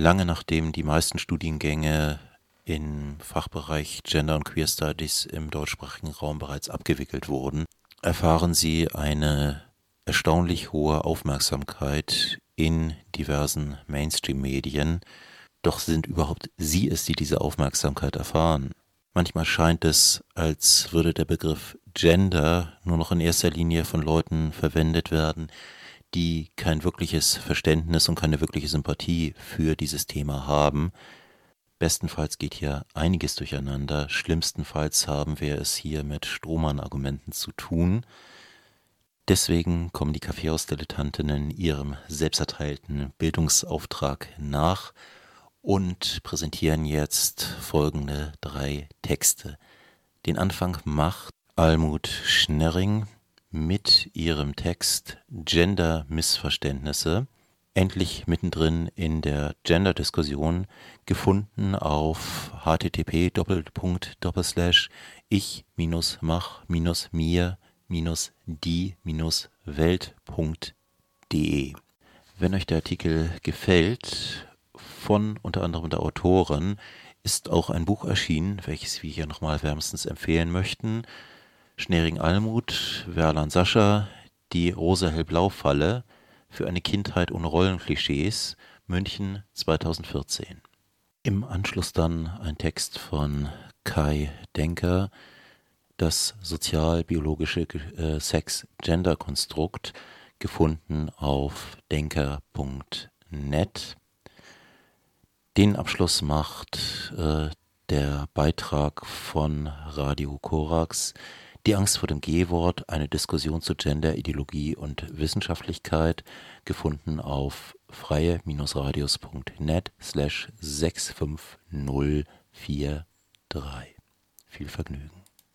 lange nachdem die meisten Studiengänge im Fachbereich Gender und Queer Studies im deutschsprachigen Raum bereits abgewickelt wurden, erfahren Sie eine erstaunlich hohe Aufmerksamkeit in diversen Mainstream-Medien, doch sind überhaupt Sie es, die diese Aufmerksamkeit erfahren. Manchmal scheint es, als würde der Begriff Gender nur noch in erster Linie von Leuten verwendet werden, die kein wirkliches Verständnis und keine wirkliche Sympathie für dieses Thema haben. Bestenfalls geht hier einiges durcheinander, schlimmstenfalls haben wir es hier mit Strohmann-Argumenten zu tun. Deswegen kommen die Kaffeehausdilettantinnen ihrem selbsterteilten Bildungsauftrag nach und präsentieren jetzt folgende drei Texte. Den Anfang macht Almut Schnerring mit ihrem Text Gender-Missverständnisse, endlich mittendrin in der Gender-Diskussion, gefunden auf http ich-mach-mir-die-welt.de. Wenn euch der Artikel gefällt, von unter anderem der Autorin, ist auch ein Buch erschienen, welches wir hier nochmal wärmstens empfehlen möchten. Schnering Almut, Verlan Sascha, Die Rosa-Hellblau-Falle für eine Kindheit ohne Rollenklischees, München 2014. Im Anschluss dann ein Text von Kai Denker, das sozialbiologische äh, Sex-Gender-Konstrukt, gefunden auf denker.net. Den Abschluss macht äh, der Beitrag von Radio Korax, die Angst vor dem G-Wort, eine Diskussion zu Gender, Ideologie und Wissenschaftlichkeit, gefunden auf freie-radios.net slash 65043. Viel Vergnügen.